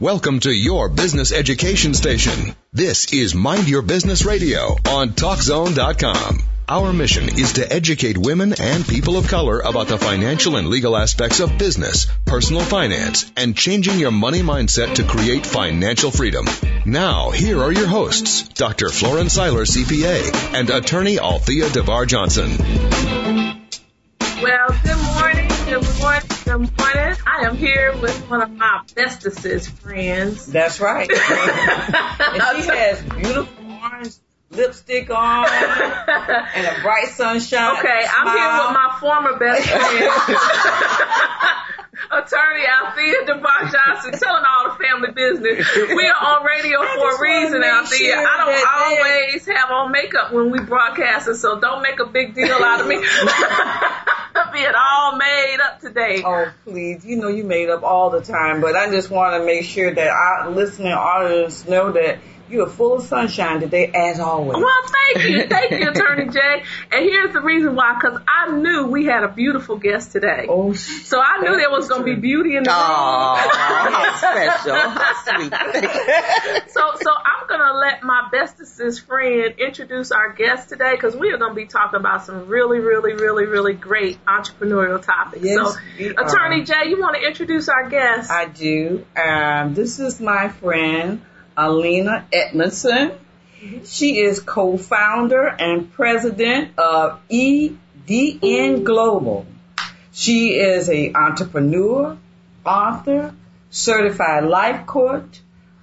Welcome to your business education station. This is Mind Your Business Radio on TalkZone.com. Our mission is to educate women and people of color about the financial and legal aspects of business, personal finance, and changing your money mindset to create financial freedom. Now, here are your hosts, Dr. Florence Seiler, CPA, and attorney Althea DeVar Johnson. Well, good morning, good morning, good morning. I am here with one of my bestest friends. That's right. and she has beautiful orange lipstick on and a bright sunshine. Okay, I'm here with my former best friend. Attorney Althea DeVar Johnson telling all the family business. We are on radio for a reason, Althea. Sure I don't always have on makeup when we broadcast, it, so don't make a big deal out of me. Being all made up today. Oh, please. You know you made up all the time, but I just want to make sure that our listening audience know that you are full of sunshine today, as always. Well, thank you. Thank you, Attorney Jay. And here's the reason why, because I knew we had a beautiful guest today. Oh, so I knew there was going to be beauty in the room. Oh, how special. How sweet. so, so I'm going to let my bestest friend introduce our guest today, because we are going to be talking about some really, really, really, really great entrepreneurial topics. Yes, so, Attorney Jay, you want to introduce our guest? I do. Um, this is my friend. Alena Edmondson. She is co-founder and president of EDN Global. She is a entrepreneur, author, certified life coach,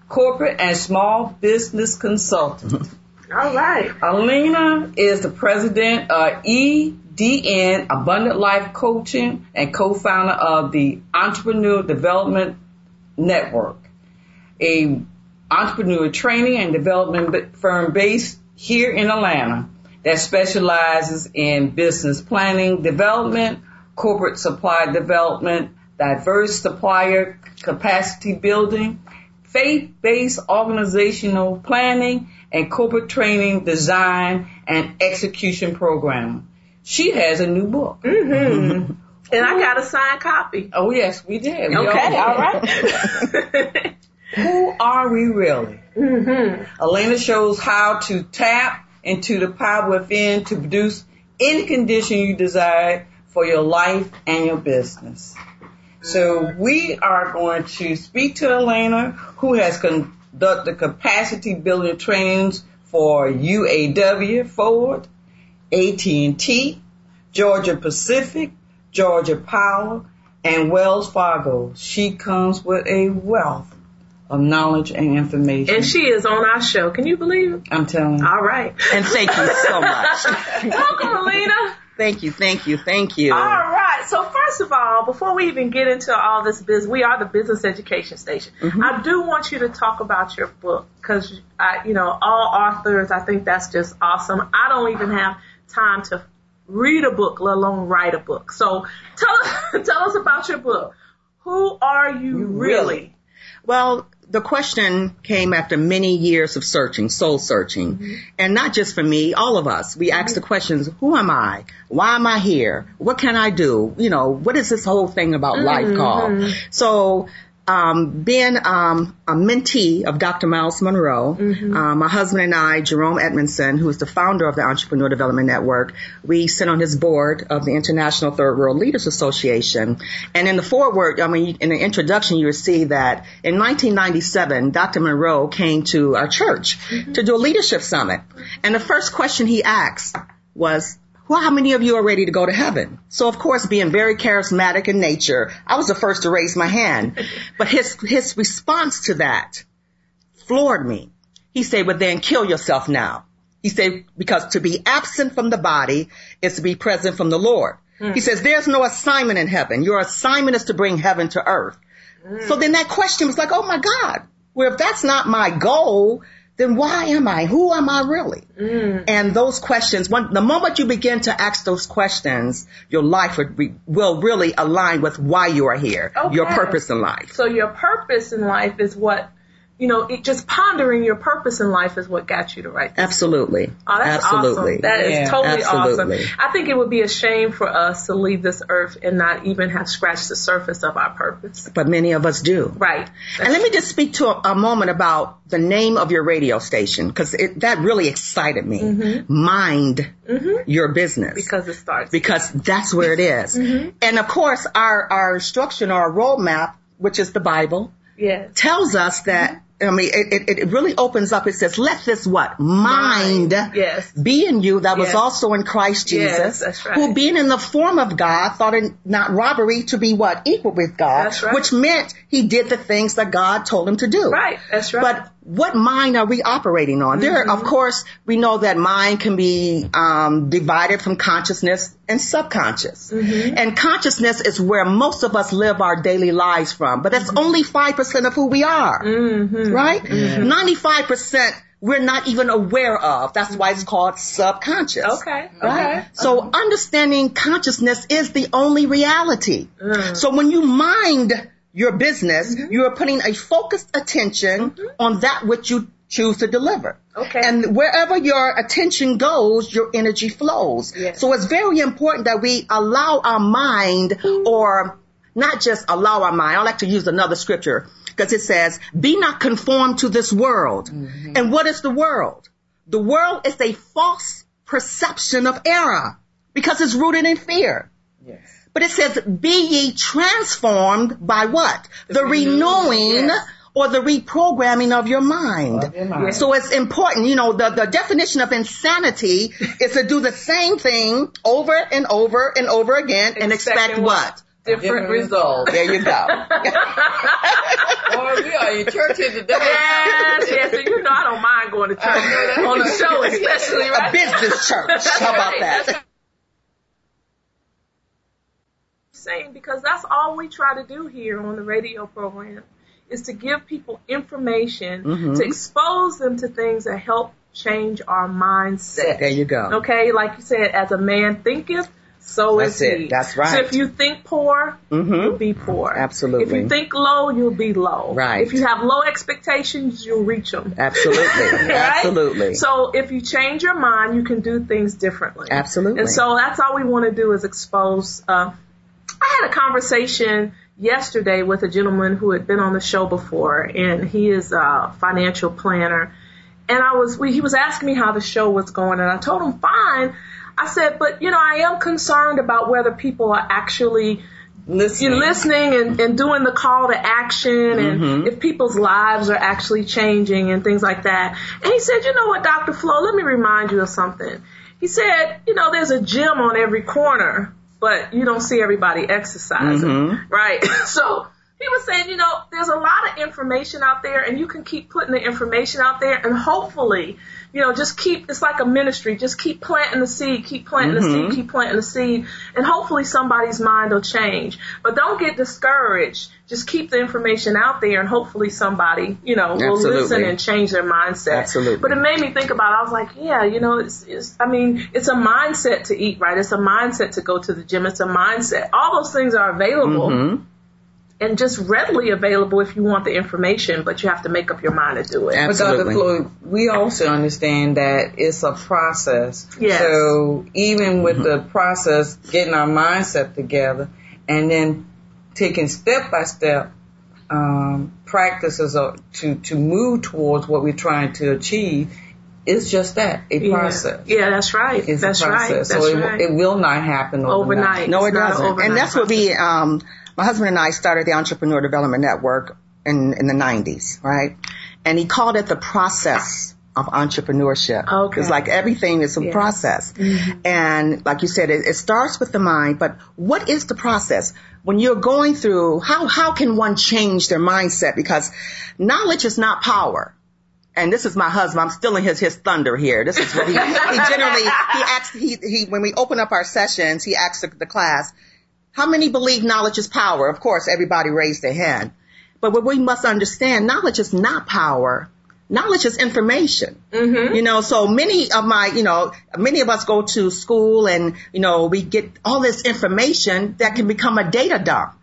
corporate and small business consultant. All right. Alena is the president of EDN Abundant Life Coaching and co-founder of the Entrepreneur Development Network, a entrepreneur training and development firm based here in Atlanta that specializes in business planning, development, corporate supply development, diverse supplier capacity building, faith-based organizational planning, and corporate training, design, and execution program. She has a new book. Mm-hmm. And I got a signed copy. Oh yes, we did. We okay, all, all right. Who are we really? Mm-hmm. Alena shows how to tap into the power within to produce any condition you desire for your life and your business. So we are going to speak to Alena, who has conducted capacity building trainings for UAW, Ford, AT&T, Georgia Pacific, Georgia Power, and Wells Fargo. She comes with a wealth of knowledge and information. And she is on our show. Can you believe it? I'm telling you. All right. And thank you so much. Welcome, Alena. Thank you, thank you, thank you. All right. So first of all, before we even get into all this business, we are the business education station. Mm-hmm. I do want you to talk about your book because, you know, all authors, I think that's just awesome. I don't even have time to read a book, let alone write a book. So tell us, tell us about your book. Who are you, You really? really? Well, the question came after many years of searching, soul searching. Mm-hmm. And not just for me, all of us. We asked the questions, who am I? Why am I here? What can I do? You know, what is this whole thing about life Mm-hmm. called? So, um, being um, a mentee of Dr. Myles Munroe, Mm-hmm. um, my husband and I, Jerome Edmondson, who is the founder of the Entrepreneur Development Network, we sit on his board of the International Third World Leaders Association. And in the foreword, I mean, in the introduction, you will see that in 1997, Dr. Munroe came to our church to do a leadership summit. And the first question he asked was, well, how many of you are ready to go to heaven? So of course, being very charismatic in nature, I was the first to raise my hand. But his, his response to that floored me. He said, but then kill yourself now. He said, because to be absent from the body is to be present from the Lord. Hmm. He says, there's no assignment in heaven. Your assignment is to bring heaven to earth. Hmm. So then that question was like, oh my God. Well, if that's not my goal, then why am I? Who am I really? Mm. And those questions, when, the moment you begin to ask those questions, your life would be, will really align with why you are here, your purpose in life. So your purpose in life is what you know, it just pondering your purpose in life is what got you to write this. Absolutely. Oh, that's Absolutely. awesome. That is Yeah, totally absolutely. awesome. I think it would be a shame for us to leave this earth and not even have scratched the surface of our purpose. But many of us do. Right. And let me just speak to a, a moment about the name of your radio station because that really excited me. Mm-hmm. Mind mm-hmm. your business. Because it starts. because that's where it is. Mm-hmm. And of course, our, our instruction or our roadmap, which is the Bible, yes. tells us that, I mean, it, it, it really opens up. It says, let this what? Mind. Yes. Be in you that was also in Christ Jesus, Yes, right. who being in the form of God thought it not robbery to be what? Equal with God, That's right. which meant he did the things that God told him to do. Right. That's right. But what mind are we operating on? There, Mm-hmm. of course, we know that mind can be um, divided from consciousness and subconscious. Mm-hmm. And consciousness is where most of us live our daily lives from. But that's Mm-hmm. only 5% of who we are. Right? 95% we're not even aware of. That's why it's called subconscious. Okay. Right? Okay. So understanding consciousness is the only reality. Mm. So when you mind your business, Mm-hmm. you are putting a focused attention mm-hmm. on that which you choose to deliver. Okay. And wherever your attention goes, your energy flows. Yes. So it's very important that we allow our mind mm-hmm. or not just allow our mind. I like to use another scripture because it says, be not conformed to this world. Mm-hmm. And what is the world? The world is a false perception of error because it's rooted in fear. Yes. But it says, be ye transformed by what? The, renewing yes. or the reprogramming of your mind. Of your mind. So it's important, you know, the, the definition of insanity is to do the same thing over and over and over again and expect Expecting what? Different, Different results. There you go. Boy, oh, we are in church here today. Yes, yes. And you know I don't mind going to church on the show, especially A business church. How about that? that's saying because that's all we try to do here on the radio program is to give people information Mm-hmm. to expose them to things that help change our mindset. There you go. Okay, like you said, as a man thinketh, so That's is it. he. That's right. So if you think poor, Mm-hmm. you'll be poor. Absolutely. If you think low, you'll be low. Right. If you have low expectations, you'll reach them. Absolutely. Right? Absolutely. So if you change your mind, you can do things differently. Absolutely. And so that's all we want to do is expose. Uh, I had a conversation yesterday with a gentleman who had been on the show before, and he is a financial planner. And I was, he was asking me how the show was going, and I told him fine. I said, but you know, I am concerned about whether people are actually Listen. you're listening and, and doing the call to action and mm-hmm. if people's lives are actually changing and things like that. And he said, you know what, Dr. Flo, let me remind you of something. He said, you know, there's a gym on every corner, but you don't see everybody exercising, mm-hmm. right? so he was saying, you know, there's a lot of information out there and you can keep putting the information out there and hopefully, you know, just keep, it's like a ministry, just keep planting the seed, keep planting the seed, keep planting the seed, and hopefully somebody's mind will change. But don't get discouraged. Just keep the information out there and hopefully somebody, you know, will Absolutely. listen and change their mindset. Absolutely. But it made me think about, I was like, yeah, you know, it's, it's, I mean, it's a mindset to eat right. It's a mindset to go to the gym. It's a mindset. All those things are available Mm-hmm. And just readily available if you want the information, but you have to make up your mind to do it. But Dr. Absolutely. Floyd, we also understand that it's a process. Yes. So even with the process, getting our mindset together and then taking step by step um, practices to to move towards what we're trying to achieve, it's just that a Yeah. process. Yeah, that's right. It's that's a right. process. That's so it, right. it will not happen overnight. Overnight. No, it It's doesn't. And that's what we, um, my husband and I started the Entrepreneur Development Network in, in the 90s, right? And he called it the process of entrepreneurship. Okay. Because like everything is a Yes. process. Mm-hmm. And like you said, it, it starts with the mind, but what is the process? When you're going through, how, how can one change their mindset? Because knowledge is not power. And this is my husband. I'm stealing his his thunder here. This is what he, he generally he asks he he when we open up our sessions he asks the, the class, how many believe knowledge is power? Of course, everybody raised their hand. But what we must understand, knowledge is not power. Knowledge is information. Mm-hmm. You know, so many of my, you know, many of us go to school and, you know, we get all this information that can become a data dump.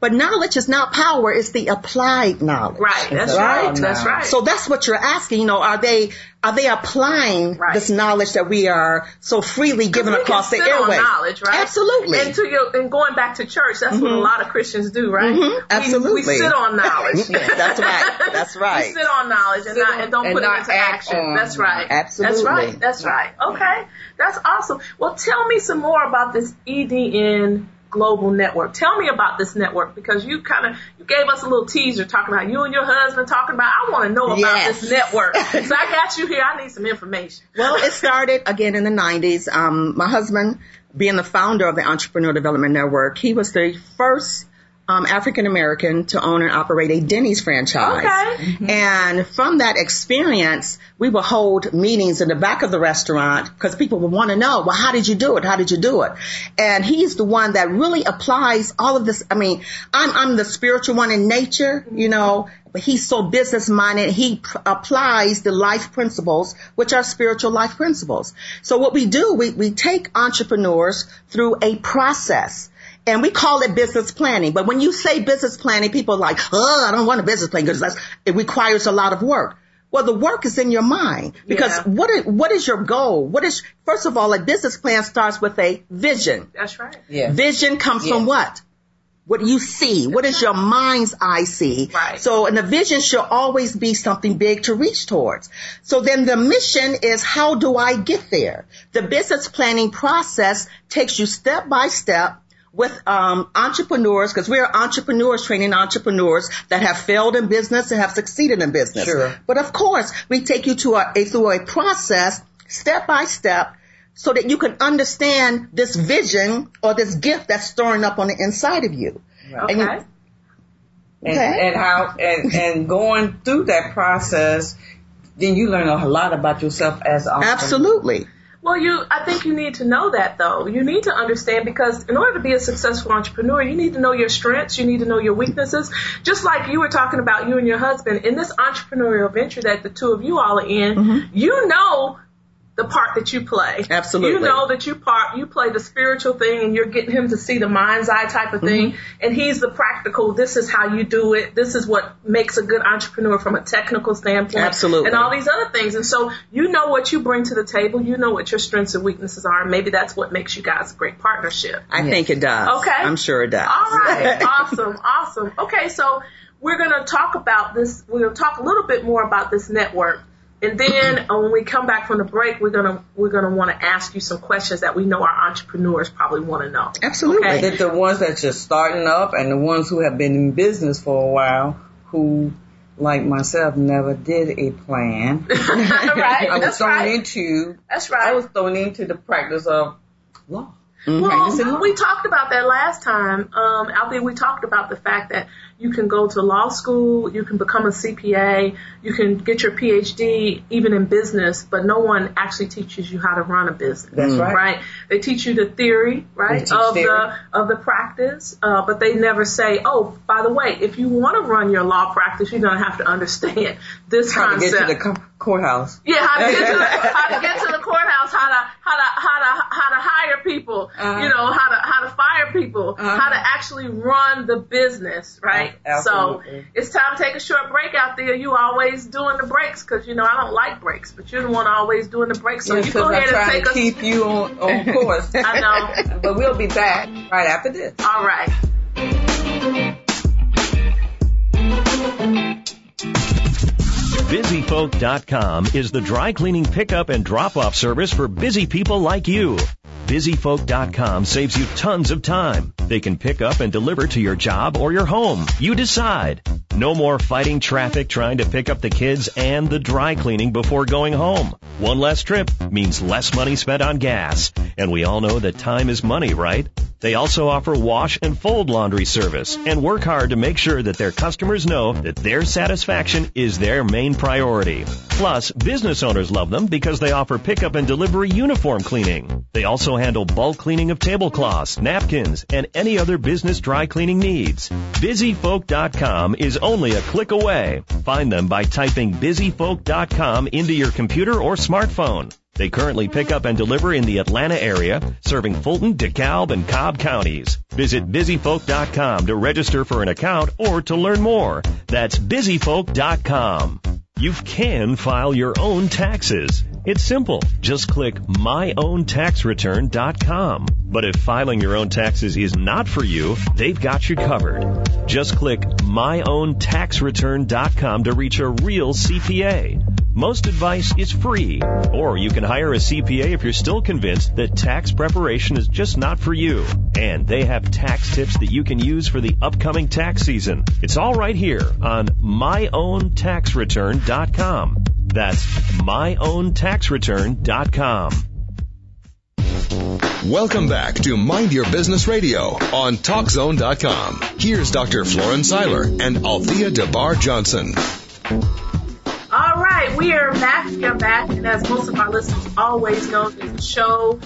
But knowledge is not power, it's the applied knowledge. Right, that's right. That's right. So that's what you're asking, you know, are they are they applying Right. this knowledge that we are so freely given across the can sit on airway? knowledge, right? Absolutely. And to your and going back to church, that's what a mm-hmm. lot of Christians do, right? Mm-hmm. We- We, absolutely. sit on knowledge. That's right. That's right. We sit on knowledge and, not, and don't and put it into act action. on That's right. Absolutely. That's right. That's right. Okay. That's awesome. Well, tell me some more about this EDN Global Network. Tell me about this network because you kind of you gave us a little teaser talking about you and your husband talking about. I want to know about Yes. this network. so I got you here. I need some information. Well, it started again in the 90s. Um, my husband, being the founder of the Entrepreneur Development Network, he was the first um, African American to own and operate a Denny's franchise. Okay. And from that experience, we would hold meetings in the back of the restaurant because people would want to know, well, how did you do it? How did you do it? And he's the one that really applies all of this. I mean, I'm, I'm the spiritual one in nature, you know, but he's so business minded. He pr- applies the life principles, which are spiritual life principles. So what we do, we, we take entrepreneurs through a process. And we call it business planning. But when you say business planning, people are like, oh, I don't want a business plan because that's, it requires a lot of work. Well, the work is in your mind because Yeah. what is, what is your goal? What is, first of all, a business plan starts with a vision. That's right. Yeah. Vision comes from Yes. what? What you see. What does your mind's eye see? Right. So, and the vision should always be something big to reach towards. So then the mission is how do I get there? The business planning process takes you step by step with um, entrepreneurs because we're entrepreneurs training entrepreneurs that have failed in business and have succeeded in business. Sure. But of course, we take you to a, a through a process step by step so that you can understand this vision or this gift that's stirring up on the inside of you. Okay. And you- and, Okay. and how and, and going through that process, then you learn a lot about yourself as an entrepreneur. Absolutely. Well, you, I think you need to know that though. You need to understand because in order to be a successful entrepreneur, you need to know your strengths, you need to know your weaknesses. Just like you were talking about you and your husband in this entrepreneurial venture that the two of you all are in, mm-hmm. you know the part that you play. Absolutely. You know that you part you play the spiritual thing and you're getting him to see the mind's eye type of thing mm-hmm. and he's the practical this is how you do it. This is what makes a good entrepreneur from a technical standpoint. Absolutely. And all these other things. And so you know what you bring to the table, you know what your strengths and weaknesses are, and maybe that's what makes you guys a great partnership. I think it does. Okay. I'm sure it does. All right. awesome. Awesome. Okay, so we're going to talk about this. We're going to talk a little bit more about this network. And then uh, when we come back from the break, we're gonna we're gonna want to ask you some questions that we know our entrepreneurs probably want to know. Absolutely. Okay. That the ones that just starting up and the ones who have been in business for a while who like myself never did a plan. right. I was That's thrown right. into That's right. I was thrown into the practice of law. Practicing Well, law. we talked about that last time. Um, Althea, we talked about the fact that you can go to law school, you can become a CPA, you can get your PhD even in business, but no one actually teaches you how to run a business. That's right. Right? They teach you the theory, right, of theory. the of the practice, uh, but they never say, oh, by the way, if you want to run your law practice, you're gonna have to understand this How to get to the courthouse. Yeah, how to get to the, how to get to the courthouse, how to how to how to how to hire people, Uh-huh. you know, how to how to fire people, Uh-huh. how to actually run the business, right? Absolutely. So it's time to take a short break out there. You always doing the breaks because you know I don't like breaks, but you're the one always doing the breaks. So Yes, you go ahead and take to us. keep you on, on course. I know. but we'll be back right after this. All right. BusyFolk.com is the dry cleaning pickup and drop off service for busy people like you. BusyFolk.com saves you tons of time. They can pick up and deliver to your job or your home. You decide. No more fighting traffic trying to pick up the kids and the dry cleaning before going home. One less trip means less money spent on gas. And we all know that time is money, right? They also offer wash and fold laundry service and work hard to make sure that their customers know that their satisfaction is their main priority. Plus, business owners love them because they offer pickup and delivery uniform cleaning. They also handle bulk cleaning of tablecloths, napkins, and any other business dry cleaning needs. BusyFolk.com is only a click away. Find them by typing BusyFolk.com into your computer or smartphone. They currently pick up and deliver in the Atlanta area, serving Fulton, DeKalb, and Cobb counties. Visit busyfolk.com to register for an account or to learn more. That's busyfolk.com. You can file your own taxes. It's simple. Just click myowntaxreturn.com. But if filing your own taxes is not for you, they've got you covered. Just click myowntaxreturn.com to reach a real CPA. Most advice is free, or you can hire a CPA if you're still convinced that tax preparation is just not for you. And they have tax tips that you can use for the upcoming tax season. It's all right here on myowntaxreturn.com. That's myowntaxreturn.com. Welcome back to Mind Your Business Radio on TalkZone.com. Here's Dr. Florence Seiler and Althea DeBar Johnson. All right, we are back. We are back, and as most of our listeners always know, there's a show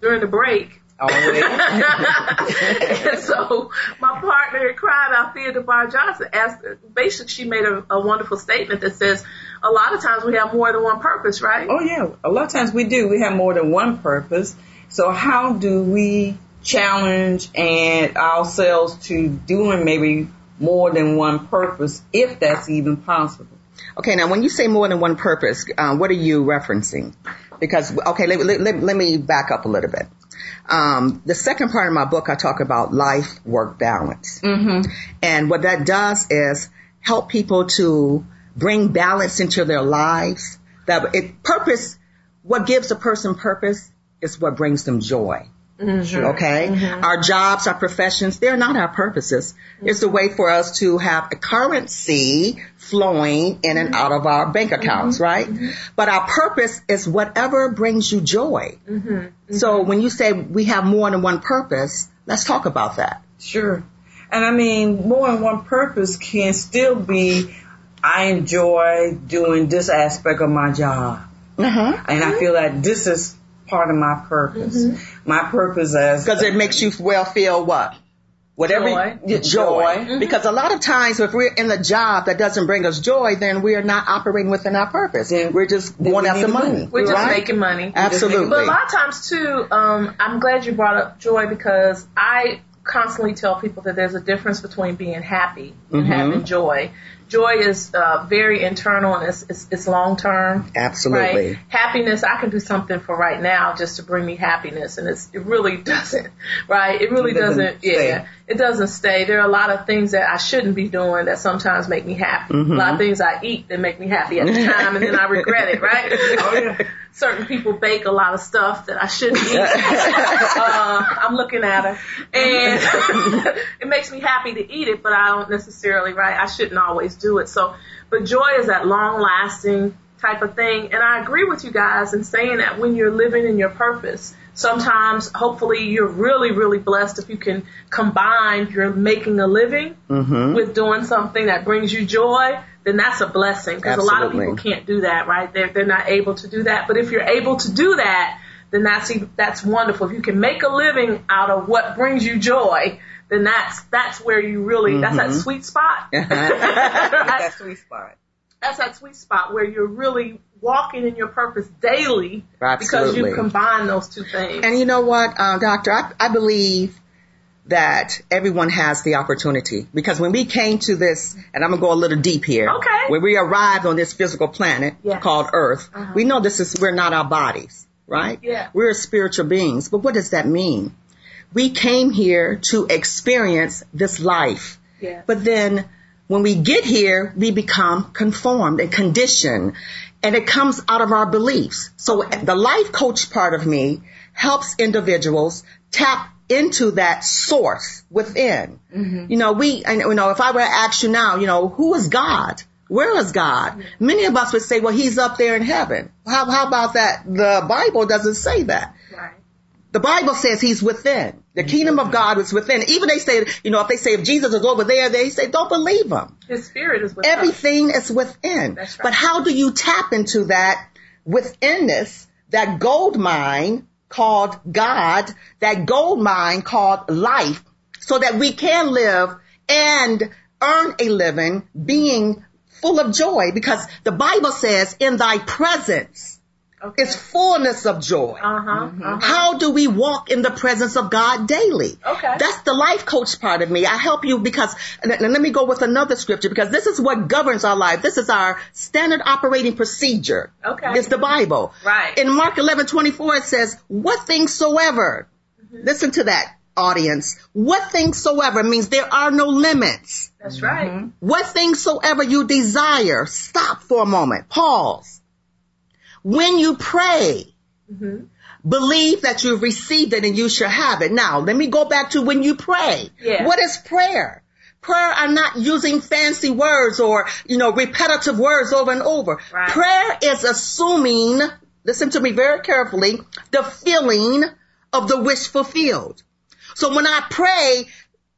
during the break. Oh, always. and so my partner in crime, Althea DeBar Johnson, asked, basically she made a, a wonderful statement that says a lot of times we have more than one purpose, right? Oh yeah, a lot of times we do. We have more than one purpose. So how do we challenge and ourselves to doing maybe more than one purpose, if that's even possible? Okay, now when you say more than one purpose, uh, what are you referencing? Because, okay, let, let, let, let me back up a little bit. Um, the second part of my book, I talk about life work balance. Mm-hmm. And what that does is help people to bring balance into their lives. That it, purpose, what gives a person purpose is what brings them joy. Mm-hmm. Okay? Mm-hmm. Our jobs, our professions, they're not our purposes. It's a way for us to have a currency flowing in and mm-hmm. out of our bank accounts, right? But our purpose is whatever brings you joy. So when you say we have more than one purpose, let's talk about that. Sure. And I mean, more than one purpose can still be, I enjoy doing this aspect of my job. Uh-huh. And I feel that this is part of my purpose. My purpose is Because it makes you well feel what? Whatever Joy. you- joy. Because a lot of times if we're in a job that doesn't bring us joy, then we are not operating within our purpose. Then- we're just going we after need to money. We're just making money. Absolutely. But a lot of times too, um, I'm glad you brought up joy because I constantly tell people that there's a difference between being happy and Mm-hmm. having joy. Joy is uh, very internal and it's, it's, it's long term. Absolutely. Right? Happiness, I can do something for right now just to bring me happiness, and it's, it really doesn't, right? It really It doesn't doesn't, yeah, it doesn't stay. There are a lot of things that I shouldn't be doing that sometimes make me happy. Mm-hmm. A lot of things I eat that make me happy at the time, and then I regret it, right? Oh, yeah. Certain people bake a lot of stuff that I shouldn't eat. uh, I'm looking at her, and it makes me happy to eat it, but I don't necessarily, right? I shouldn't always do it. So, but joy is that long lasting type of thing. And I agree with you guys in saying that when you're living in your purpose, sometimes hopefully you're really, really blessed if you can combine your making a living Mm-hmm. with doing something that brings you joy, then that's a blessing because a lot of people can't do that, right? They're, they're not able to do that. But if you're able to do that, then that's, that's wonderful. If you can make a living out of what brings you joy, then that's, that's where you really, that's Mm-hmm. that sweet spot. That's Right? that sweet spot. that's that sweet spot where you're really walking in your purpose daily because you combine those two things. And you know what, uh, doctor, I, I believe that everyone has the opportunity because when we came to this, and I'm gonna go a little deep here. Okay. When we arrived on this physical planet Yes. called Earth, Uh-huh. we know this is we're not our bodies, right? Yeah. We're spiritual beings, but what does that mean? We came here to experience this life. yeah. But then when we get here, we become conformed and conditioned and it comes out of our beliefs. So the life coach part of me helps individuals tap into that source within. Mm-hmm. You know, we, and, you know, if I were to ask you now, you know, who is God? Where is God? Mm-hmm. Many of us would say, well, he's up there in heaven. How, how about that? The Bible doesn't say that. The Bible says he's within. The kingdom of God is within. Even they say, you know, if they say if Jesus is over there, they say don't believe him. His spirit is with us. Everything is within. Right. But how do you tap into that withinness, that gold mine called God, that gold mine called life, so that we can live and earn a living being full of joy? Because the Bible says in thy presence Okay. It's fullness of joy. Uh-huh. uh-huh. How do we walk in the presence of God daily? Okay. That's the life coach part of me. I help you because, and let me go with another scripture because this is what governs our life. This is our standard operating procedure. Okay. It's the Bible. Right. In Mark 11, 24, it says, what things soever, Mm-hmm. listen to that audience, what things soever means there are no limits. That's right. What things soever you desire, stop for a moment, pause. When you pray, Mm-hmm. believe that you've received it and you shall have it. Now, let me go back to when you pray. Yeah. What is prayer? Prayer are not using fancy words or, you know, repetitive words over and over. Right. Prayer is assuming, listen to me very carefully, the feeling of the wish fulfilled. So when I pray,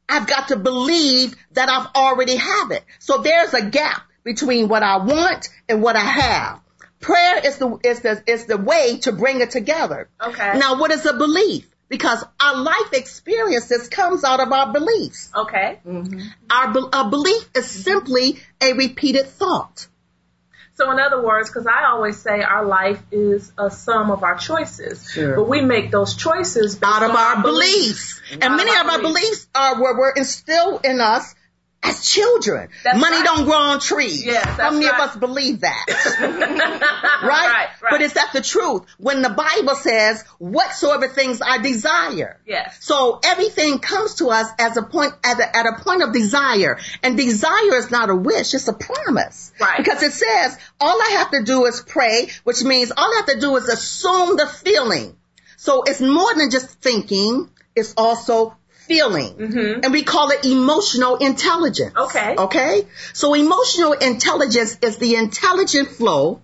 I've got to believe that I've already have it. So there's a gap between what I want and what I have. Prayer is the is the is the way to bring it together. Okay. Now, what is a belief? Because our life experiences comes out of our beliefs. Okay. Mm-hmm. Our a belief is simply a repeated thought. So in other words, because I always say our life is a sum of our choices, Sure. but we make those choices based out of on our beliefs. And many of of our our beliefs are were, were instilled in us as children. That's Money right. don't grow on trees. Yes, How many right. of us believe that? right, right? right. But is that the truth? When the Bible says, whatsoever things I desire. yes, So everything comes to us as a point, at a, at a point of desire. And desire is not a wish, it's a promise. Right. Because it says, all I have to do is pray, which means all I have to do is assume the feeling. So it's more than just thinking, it's also feeling. Mm-hmm. And we call it emotional intelligence. Okay. Okay? So emotional intelligence is the intelligent flow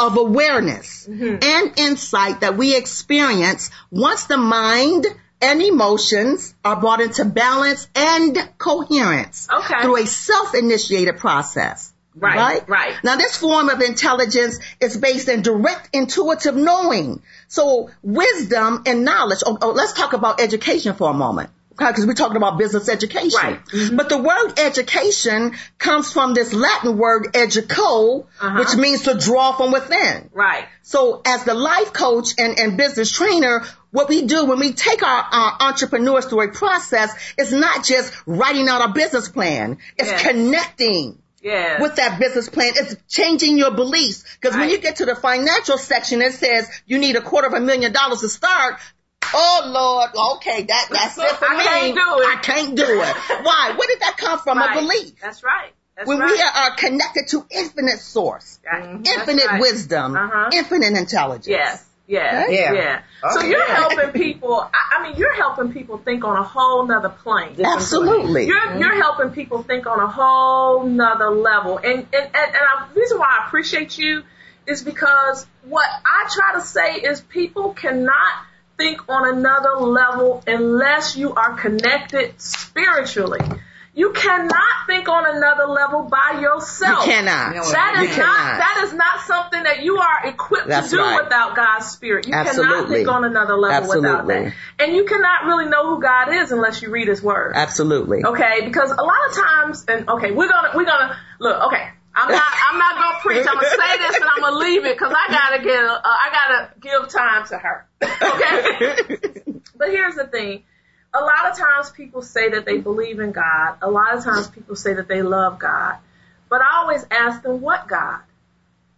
of awareness mm-hmm. and insight that we experience once the mind and emotions are brought into balance and coherence Okay. through a self-initiated process. Right, Right? right. Now this form of intelligence is based in direct intuitive knowing. So wisdom and knowledge. Oh, oh, let's talk about education for a moment. Because we're talking about business education. Right. Mm-hmm. But the word education comes from this Latin word educo, Uh-huh. which means to draw from within. right, So as the life coach and, and business trainer, what we do when we take our, our entrepreneurs through a process is not just writing out a business plan. It's Yes. connecting yeah, with that business plan. It's changing your beliefs. Because when you get to the financial section, it says you need a quarter of a million dollars to start. Oh Lord, okay, that that's it for I me. can't do it. I can't do it. Why? Where did that come from? right. A belief. That's right. That's When right. we are, are connected to infinite source, Right. That's infinite right. wisdom, Uh-huh. infinite intelligence. Yes. Yeah. Okay. Yeah. Yeah. So you're helping people. I, I mean, you're helping people think on a whole nother plane. Absolutely. You're you're helping people think on a whole nother level. And and and, and I, the reason why I appreciate you is because what I try to say is people cannot think on another level unless you are connected spiritually. You cannot think on another level by yourself. You yourself. cannot. No, That You not cannot. that is not something that you are equipped That's to do right. without God's spirit. You cannot think on another level without that. And you cannot really know who God is unless you read his word. Absolutely. Okay? Because a lot of times and okay, we're gonna we're gonna look, okay. I'm not I'm not gonna preach. I'm gonna say this and I'm gonna leave it because I gotta get uh, I gotta give time to her. Okay? But here's the thing. A lot of times people say that they believe in God. A lot of times people say that they love God. But I always ask them, what God?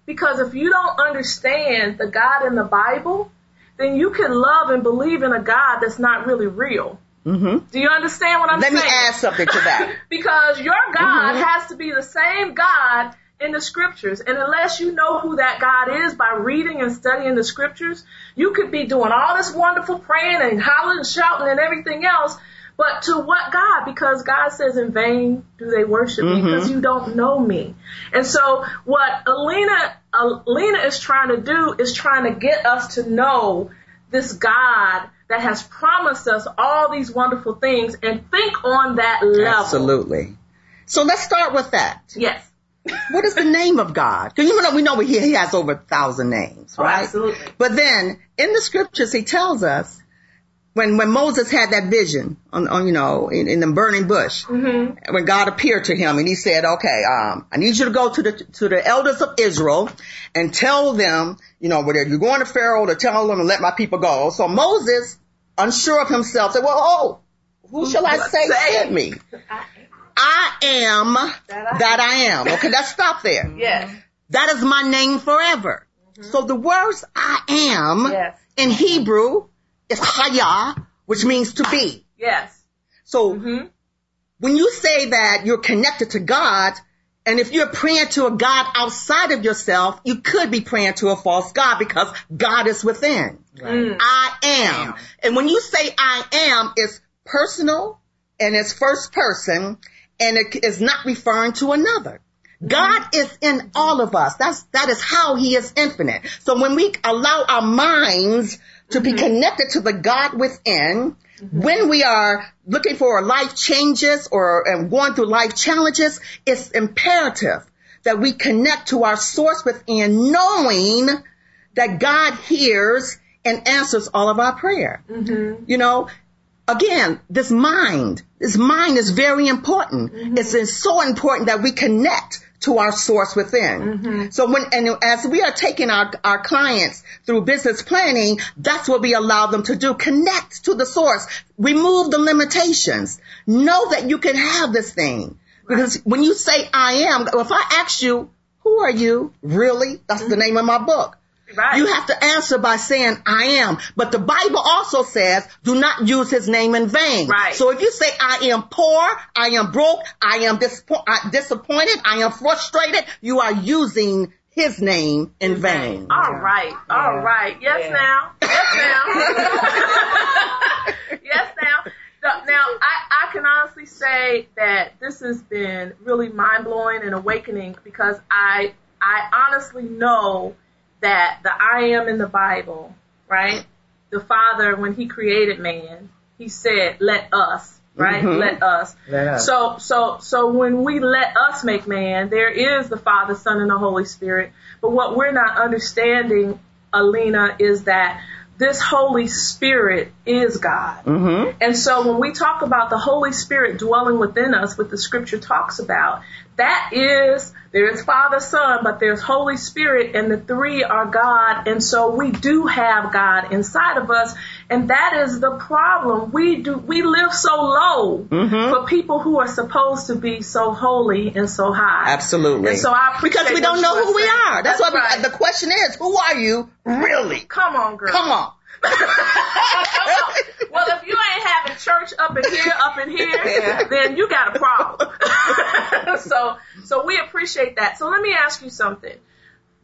Because if you don't understand the God in the Bible, then you can love and believe in a God that's not really real. hmm Do you understand what I'm saying? Let me add something to that. because your God Mhm. has to be the same God in the scriptures. And unless you know who that God is by reading and studying the scriptures, you could be doing all this wonderful praying and hollering and shouting and everything else. But to what God? Because God says in vain do they worship me Mhm. because you don't know me. And so what Alena, Alena is trying to do is trying to get us to know this God that has promised us all these wonderful things and think on that level. Absolutely. So let's start with that. Yes. What is the name of God? Because you know we know he, he has over a thousand names, Oh, right? absolutely. But then in the scriptures he tells us when when Moses had that vision on, on you know in, in the burning bush, Mm-hmm. when God appeared to him and he said, "Okay, um, I need you to go to the to the elders of Israel and tell them, you know, whether you're going to Pharaoh to tell them to let my people go." So Moses, unsure of himself, said, "Well, oh, who shall I say say? sent me? I am That I- that I am." Okay, let's stop there. Yes. That is my name forever. So the words I am Yes. in Hebrew is Haya, which means to be. Yes. So Mm-hmm. when you say that you're connected to God, and if you're praying to a God outside of yourself, you could be praying to a false God because God is within. I am. And when you say I am, it's personal and it's first person and it is not referring to another. God mm-hmm. is in all of us. That's, that is how he is infinite. So when we allow our minds to be mm-hmm. connected to the God within, mm-hmm. when we are looking for life changes or and going through life challenges, it's imperative that we connect to our source within knowing that God hears and answers all of our prayer. You know, again, this mind, this mind is very important. Mm-hmm. It's, it's so important that we connect to our source within. Mm-hmm. So when, and as we are taking our, our clients through business planning, that's what we allow them to do. Connect to the source. Remove the limitations. Know that you can have this thing. Because when you say I am, if I ask you, who are you? Really? That's the mm-hmm. name of my book. Right. You have to answer by saying I am. But the Bible also says do not use his name in vain. Right. So if you say I am poor, I am broke, I am disappo- uh, disappointed, I am frustrated, you are using his name in vain. All right. All right. Yes, Yeah. now. Yes, now. yes, now. No- Now, I, I can honestly say that this has been really mind blowing and awakening because I I honestly know that the I am in the Bible, right? The Father, when He created man, He said, "Let us." Right, Mhm. let us. Let us. So, so, so when we let us make man, there is the Father, Son, and the Holy Spirit. But what we're not understanding, Alena, is that this Holy Spirit is God. Mm-hmm. And so when we talk about the Holy Spirit dwelling within us, what the scripture talks about, that is, there's Father, Son, but there's Holy Spirit, and the three are God. And so we do have God inside of us. And that is the problem. We do, we live so low Mhm. for people who are supposed to be so holy and so high. Absolutely. And so I appreciate because we don't know who we saying. are. That's, why we- right. the question is, who are you really? Come on, girl. Come on. well, if you ain't having church up in here, up in here, then you got a problem. so, so we appreciate that. So let me ask you something.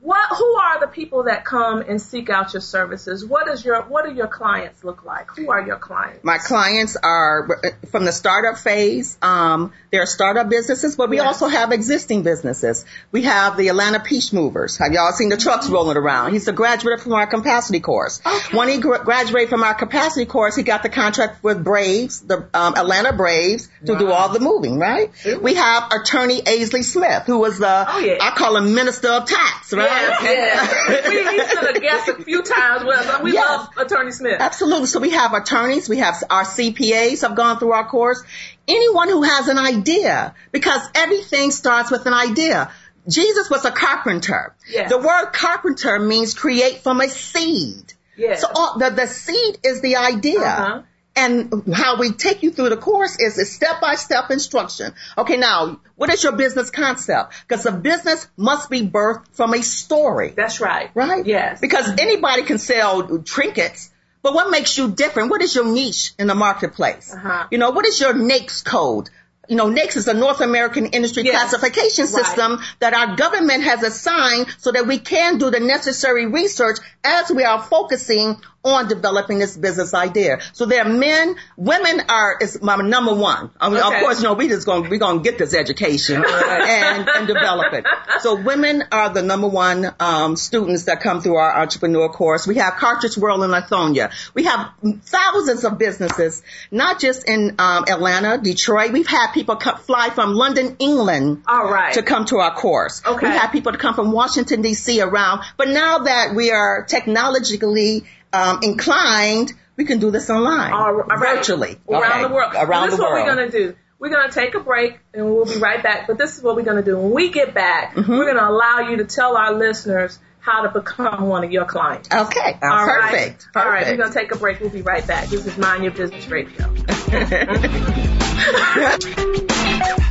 What, who are the people that come and seek out your services? What is your, what do your clients look like? Who are your clients? My clients are from the startup phase. Um, they're startup businesses, but we Yes. also have existing businesses. We have the Atlanta Peach Movers. Have y'all seen the trucks rolling around? He's a graduate from our capacity course. Okay. When he gra- graduated from our capacity course, he got the contract with Braves, the um, Atlanta Braves, to do all the moving. Right? We have attorney Aisley Smith, who was the Oh, yeah. I call him minister of tax. Right? Yes, yes. we, he's been a guest a few times with us. We Yes. love Attorney Smith. Absolutely. So we have attorneys, we have our CPAs have gone through our course. Anyone who has an idea, because everything starts with an idea. Jesus was a carpenter. Yes. The word carpenter means create from a seed. Yes. So all, the, the seed is the idea. Uh-huh. And how we take you through the course is a step-by-step instruction. Okay, now, what is your business concept? Because a business must be birthed from a story That's right. right? Yes. Because anybody can sell trinkets, but what makes you different? What is your niche in the marketplace? Uh-huh. You know, what is your NAICS code? You know, NAICS is the North American Industry Yes. Classification Right. System that our government has assigned so that we can do the necessary research as we are focusing on developing this business idea. So there are men, women are is my number one. I mean, Okay. Of course, you know, we just going we're going to get this education and, and develop it. So women are the number one um, students that come through our entrepreneur course. We have Cartridge World in Lithonia. We have thousands of businesses, not just in um, Atlanta, Detroit. We've had people come, fly from London, England All right. to come to our course. Okay. We have people to come from Washington D.C. around, but now that we are technologically um, inclined, We can do this online, All right. virtually, around Okay. the world. Around this the is what world. we're gonna do. We're gonna take a break and we'll be right back. But this is what we're gonna do. When we get back, Mm-hmm. we're gonna allow you to tell our listeners how to become one of your clients. Okay, All right? perfect. All right, we're gonna take a break. We'll be right back. This is Mind Your Business Radio.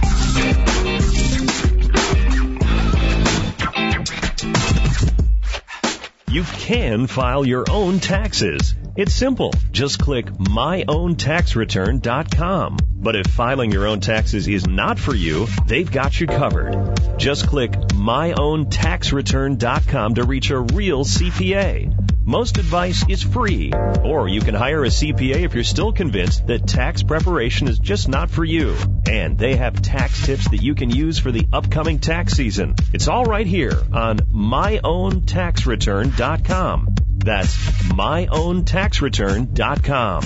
You can file your own taxes. It's simple. Just click myowntaxreturn.com. But if filing your own taxes is not for you, they've got you covered. Just click myowntaxreturn.com to reach a real CPA. Most advice is free, or you can hire a CPA if you're still convinced that tax preparation is just not for you. And they have tax tips that you can use for the upcoming tax season. It's all right here on myowntaxreturn.com. That's myowntaxreturn.com.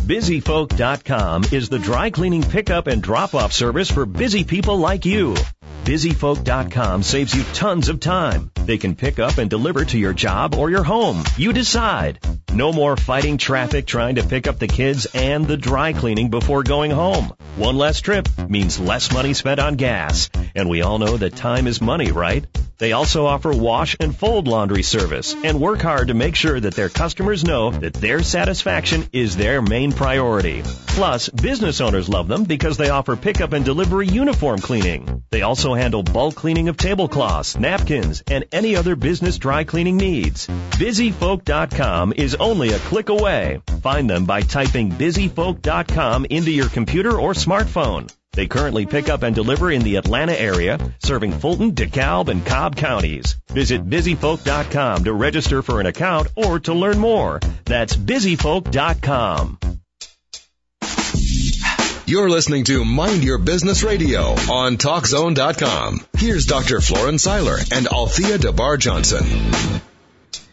BusyFolk.com is the dry cleaning pickup and drop off service for busy people like you. BusyFolk.com saves you tons of time. They can pick up and deliver to your job or your home. You decide. No more fighting traffic trying to pick up the kids and the dry cleaning before going home. One less trip means less money spent on gas. And we all know that time is money, right? They also offer wash and fold laundry service and work hard to make sure that their customers know that their satisfaction is their main priority. Plus, business owners love them because they offer pickup and delivery uniform cleaning. They also handle bulk cleaning of tablecloths, napkins, and any other business dry cleaning needs. BusyFolk.com is only a click away. Find them by typing BusyFolk.com into your computer or smartphone. They currently pick up and deliver in the Atlanta area, serving Fulton, DeKalb, and Cobb counties. Visit busyfolk.com to register for an account or to learn more. That's busyfolk.com. You're listening to Mind Your Business Radio on TalkZone.com. Here's Dr. Florence Seiler and Althea DeBar Johnson.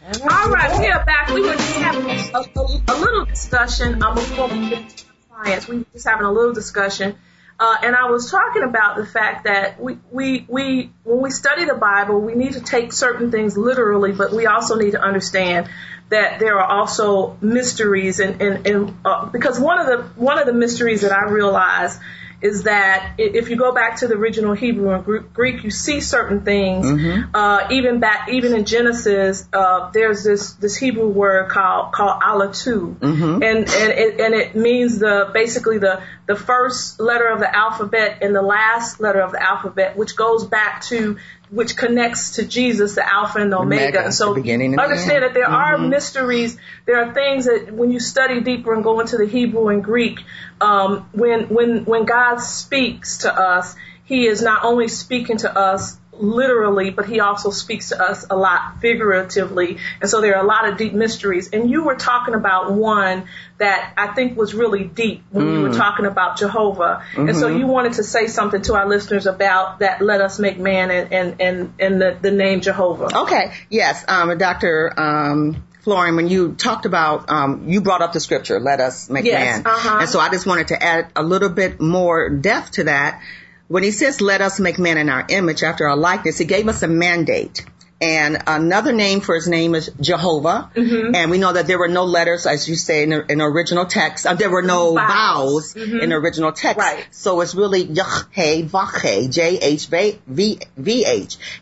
All right, we are back. We were just having a, a, a little discussion um, before we get to clients. We were just having a little discussion. Uh, and I was talking about the fact that we, we, we, when we study the Bible, we need to take certain things literally, but we also need to understand that there are also mysteries and, and, and uh, because one of the, one of the mysteries that I realize is that if you go back to the original Hebrew and Greek, you see certain things. Uh, even back, even in Genesis, uh, there's this this Hebrew word called called alatu, and and it, and it means the basically the the first letter of the alphabet and the last letter of the alphabet, which goes back to which connects to Jesus, the Alpha and the Omega. Omega, And so the and the understand end. that there are mysteries. There are things that when you study deeper and go into the Hebrew and Greek, um, when when when God speaks to us, He is not only speaking to us literally, but He also speaks to us a lot figuratively. And so there are a lot of deep mysteries. And you were talking about one that I think was really deep when you were talking about Jehovah. And so you wanted to say something to our listeners about that. Let us make man and and and, and the, the name Jehovah. Okay, yes, um, Dr. Um, Florian, when you talked about, um, you brought up the scripture, let us make Yes, man. uh-huh. And so I just wanted to add a little bit more depth to that. When he says, let us make man in our image after our likeness, he gave us a mandate. And another name for his name is Jehovah. Mm-hmm. And we know that there were no letters, as you say in the, original text. Uh, there were no Vowels. vowels in the original text. Right. So it's really Yahweh, Vaheh, J-H-V-H.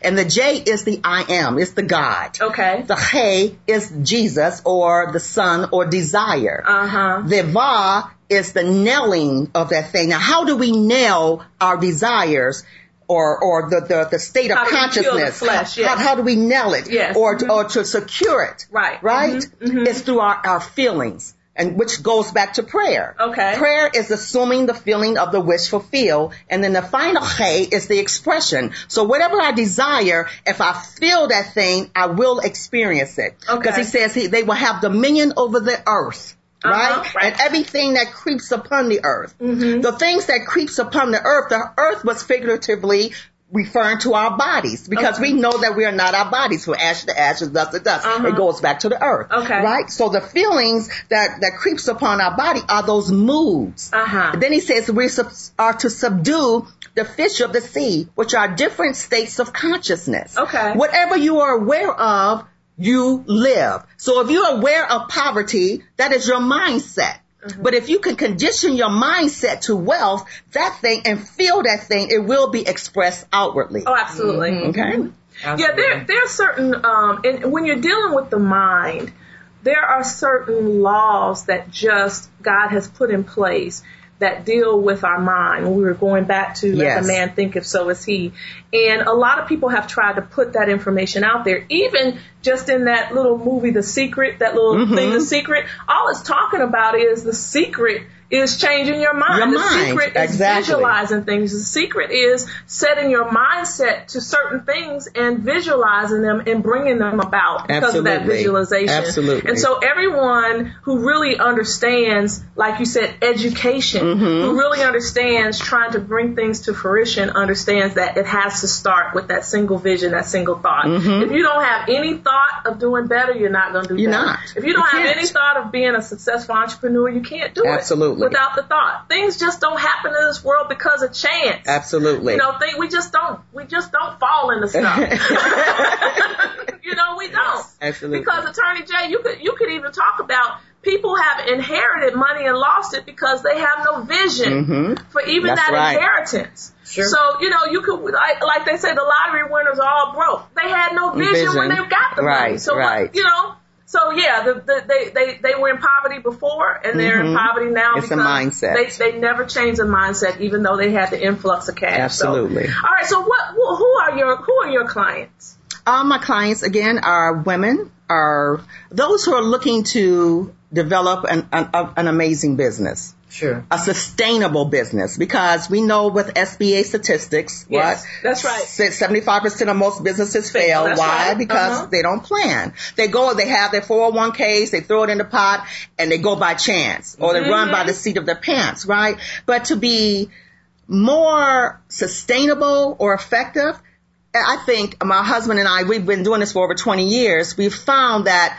And the J is the I am. It's the God. Okay. The He is Jesus or the Son or desire. Uh huh. The Va is the nailing of that thing. Now, how do we nail our desires? Or, or the, the, the state of How the consciousness. flesh, how, yes. how do we nail it? Yes. Or, Mhm. or to secure it. Right. Right? Mhm. It's through our, our feelings. And which goes back to prayer. Okay. Prayer is assuming the feeling of the wish fulfilled. And then the final He is the expression. So whatever I desire, if I feel that thing, I will experience it. Okay. Because he says he, they will have dominion over the earth. Uh-huh, Right? right. And everything that creeps upon the earth. Mm-hmm. The things that creeps upon the earth, the earth was figuratively referring to our bodies because we know that we are not our bodies. From ash to ashes, dust to dust. Uh-huh. It goes back to the earth. Okay. Right? So the feelings that, that creeps upon our body are those moods. Uh-huh. Then he says we sub- are to subdue the fish of the sea, which are different states of consciousness. Okay. Whatever you are aware of, you live. So if you're aware of poverty, that is your mindset. Mm-hmm. But if you can condition your mindset to wealth, that thing and feel that thing, it will be expressed outwardly. Oh, absolutely. Mm-hmm. Okay. Absolutely. Yeah, there there are certain um, and when you're dealing with the mind, there are certain laws that just God has put in place that deal with our mind. When we were going back to yes. let the man think if so is he. And a lot of people have tried to put that information out there. Even just in that little movie, The Secret, that little mm-hmm. thing, The Secret, all it's talking about is the secret is changing your mind. Your the mind. secret exactly. is visualizing things. The secret is setting your mindset to certain things and visualizing them and bringing them about because Absolutely. of that visualization. Absolutely. And so everyone who really understands, like you said, education, mm-hmm. who really understands trying to bring things to fruition, understands that it has to start with that single vision, that single thought. Mm-hmm. If you don't have any thought of doing better, you're not going to do you're better. Not. If you don't you have can't. any thought of being a successful entrepreneur, you can't do Absolutely. it without the thought. Things just don't happen in this world because of chance. Absolutely. You know, think we just don't we just don't fall into stuff. you know, we don't. Absolutely. Because Attorney Jay, you could you could even talk about people have inherited money and lost it because they have no vision mm-hmm. for even That's that right. inheritance. Sure. So, you know, you could, like, like they say, the lottery winners are all broke. They had no vision, Vision. when they got the Right, money. So, right. you know, so yeah, the, the, they, they, they were in poverty before and they're in Mhm. poverty now It's a because mindset. They, they never changed their mindset even though they had the influx of cash. Absolutely. So, all right. So what, who who are your, who are your clients? All my clients again are women, are those who are looking to develop an, an, an amazing business. Sure. a sustainable business because we know with SBA statistics, Yes, what? that's right. Seventy five percent of most businesses fail. That's Why? right. Because Uh-huh. they don't plan. They go, they have their four hundred one ks, they throw it in the pot, and they go by chance, or they run by the Mm-hmm. seat of their pants, right? But to be more sustainable or effective, I think my husband and I, we've been doing this for over 20 years. We've found that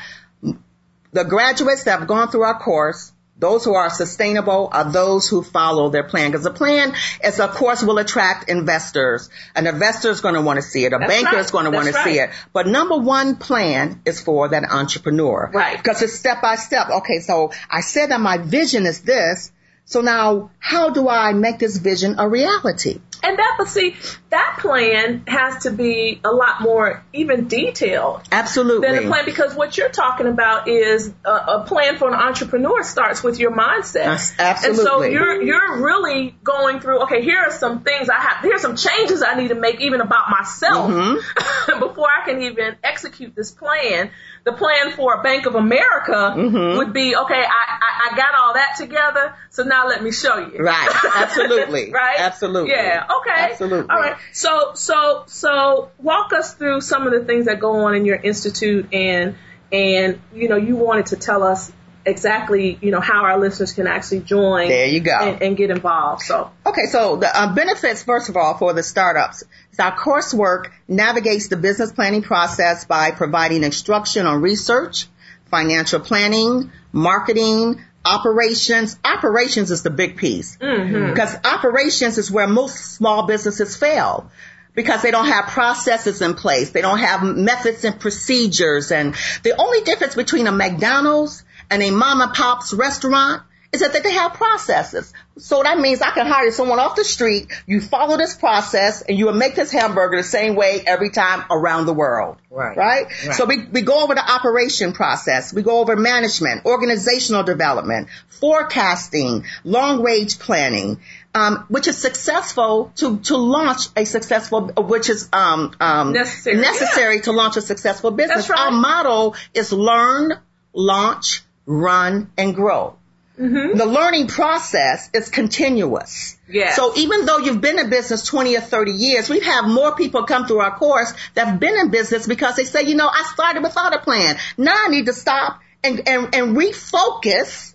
the graduates that have gone through our course, those who are sustainable are those who follow their plan. Because the plan is, of course, will attract investors. An investor is going to want to see it. A That's banker right. is going to want to That's see it. But number one plan is for that entrepreneur. Right. Because it's step by step. Okay, so I said that my vision is this. So now, how do I make this vision a reality? And that, but see, that plan has to be a lot more even detailed Absolutely. than a plan because what you're talking about is a, a plan for an entrepreneur starts with your mindset. Yes, And so absolutely. you're you're really going through. Okay, here are some things I have. Here's some changes I need to make even about myself Mm-hmm. before I can even execute this plan. The plan for Bank of America Mm-hmm. would be okay. I, I I got all that together. So now let me show you. Right. Absolutely. right? Absolutely. Yeah. Okay. Absolutely. All right. So so so walk us through some of the things that go on in your institute and and you know you wanted to tell us exactly you know how our listeners can actually join. There you go. And, and get involved. So Okay, so the uh, benefits, first of all, for the startups, is our coursework navigates the business planning process by providing instruction on research, financial planning, marketing, operations. Operations is the big piece. Because operations is where most small businesses fail. Because they don't have processes in place. They don't have methods and procedures. And the only difference between a McDonald's and a mom and pop's restaurant is that they have processes. So that means I can hire someone off the street, you follow this process, and you will make this hamburger the same way every time around the world. Right. Right? Right. So we, we go over the operation process. We go over management, organizational development, forecasting, long range planning, um, which is successful to, to launch a successful, which is um, um, Necessary. necessary to launch a successful business. Right. Our motto is learn, launch, run, and grow. The learning process is continuous. Yes. So even though you've been in business 20 or 30 years, we have more people come through our course that have been in business because they say, you know, I started without a plan. Now I need to stop and, and, and refocus,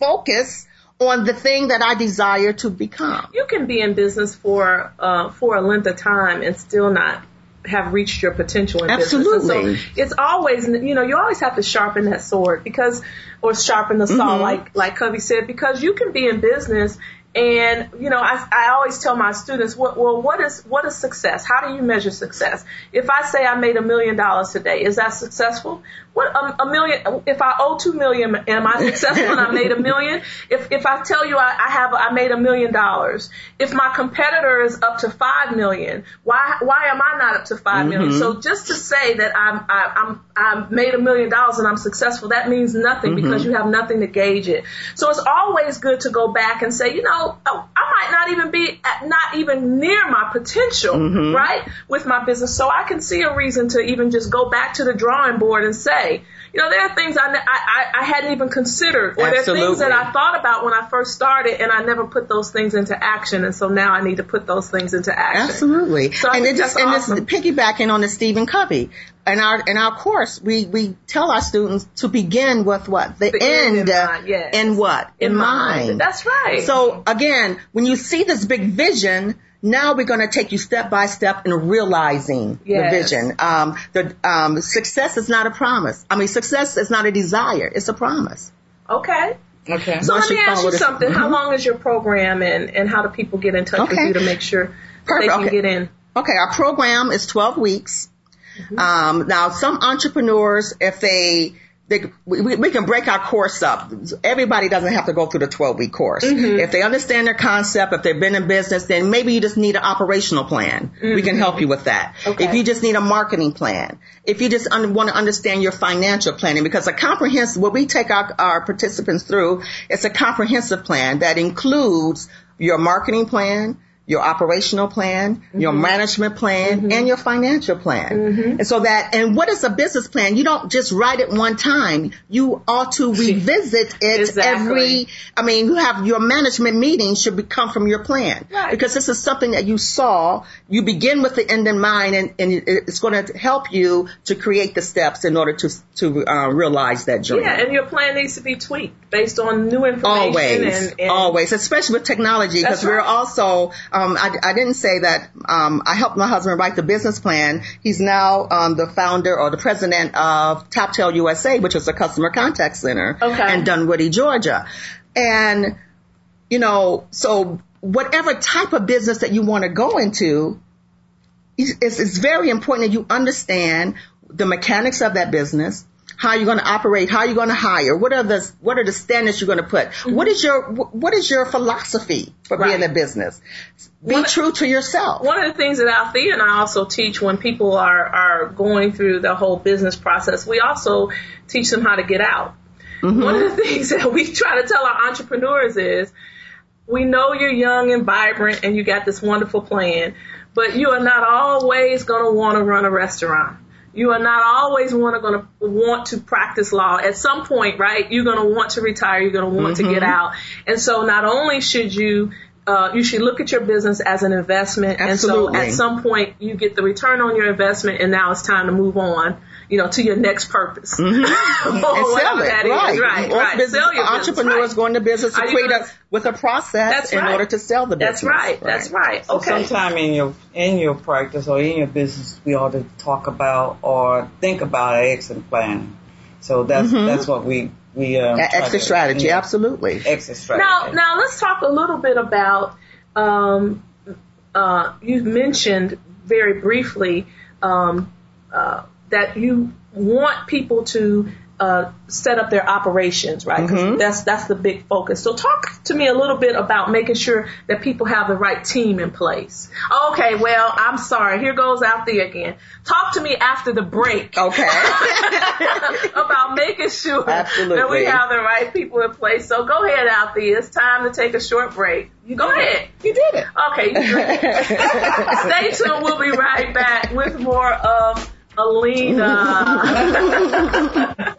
focus on the thing that I desire to become. you can be in business for uh, for a length of time and still not have reached your potential in business. Absolutely. And so it's always, you know, you always have to sharpen that sword because, or sharpen the saw, Mm-hmm. like like Covey said, because you can be in business And you know, I, I always tell my students, what, well, what is what is success? How do you measure success? If I say I made a million dollars today, is that successful? What a, a million? If I owe two million, am I successful and I made a million? If if I tell you I, I have I made a million dollars, if my competitor is up to five million, why why am I not up to 5 million? Mm-hmm. So just to say that I'm I, I'm I made a million dollars and I'm successful, that means nothing Mm-hmm. because you have nothing to gauge it. So it's always good to go back and say, you know, oh, I might not even be at, not even near my potential, Mm-hmm. right, with my business. So I can see a reason to even just go back to the drawing board and say, you know, there are things I, I, I hadn't even considered, or there are things that I thought about when I first started, and I never put those things into action, and so now I need to put those things into action. Absolutely. So and it just and awesome. this piggybacking on the Stephen Covey. In our in our course, we, we tell our students to begin with what? The, The end in uh, mind, yes. in what? In mind. That's right. So again, when you see this big vision, now we're going to take you step by step in realizing Yes. the vision. Um, the um, success is not a promise. I mean, success is not a desire; it's a promise. Okay. Okay. So Once let me you ask you something. How Mhm. long is your program, and and how do people get in touch with you to make sure Perfect. they can Okay. get in? Okay, our program is 12 weeks. Um, now, some entrepreneurs, if they, they we, we can break our course up. Everybody doesn't have to go through the 12 week course. Mm-hmm. If they understand their concept, if they've been in business, then maybe you just need an operational plan. We can mm-hmm. help you with that. Okay. If you just need a marketing plan, if you just un- want to understand your financial planning, because a comprehensive, what we take our, our participants through, it's a comprehensive plan that includes your marketing plan, your operational plan, your mm-hmm. management plan, mm-hmm. and your financial plan. Mm-hmm. And so that, and what is a business plan? You don't just write it one time. You ought to revisit it Exactly. every, I mean, you have your management meeting should be, come from your plan. Right. Because this is something that you saw. You begin with the end in mind and, and it's going to help you to create the steps in order to, to uh, realize that dream. Yeah, and your plan needs to be tweaked based on new information. Always, and, and always, especially with technology, because That's we're also. Um, I, I didn't say that. Um, I helped my husband write the business plan. He's now um, the founder or the president of TopTail USA, which is a customer contact center Okay. in Dunwoody, Georgia, and you know, so whatever type of business that you want to go into, it's, it's very important that you understand the mechanics of that business, how you're going to operate, how you're going to hire, what are the what are the standards you're going to put, what is your what is your philosophy for being Mm-hmm. A business? Be One- true to yourself. one of the things that Althea and I also teach when people are, are going through the whole business process, we also teach them how to get out. One of the things that we try to tell our entrepreneurs is we know you're young and vibrant and you got this wonderful plan, but you are not always going to want to run a restaurant. You are not always want to going to want to practice law. At some point, right, you're going to want to retire. You're going to want to get out. And so not only should you uh, you should look at your business as an investment, Absolutely. and so at some point you get the return on your investment, and now it's time to move on, you know, to your next purpose, or and sell it, that is. right? right, Most right. business- Sell your business, entrepreneurs right. go into business to create gonna- a with a process That's in right. order to sell the business. That's right. That's right. Okay. Sometime in your in your practice or in your business, we ought to talk about or think about exit planning. So that's that's what we we um, A- exit to- strategy, yeah, absolutely. Exit strategy. Now, now let's talk a little bit about. Um, uh, You've mentioned very briefly um, uh, that you want people to uh, set up their operations, right? 'Cause That's that's the big focus. So talk to me a little bit about making sure that people have the right team in place. Okay, well, I'm sorry. Here goes out there again. Talk to me after the break Okay. about making sure that we have the right people in place. So go ahead out there. It's time to take a short break. You go ahead. you did it. Okay, you drink. Stay tuned. We'll be right back with more of Alena.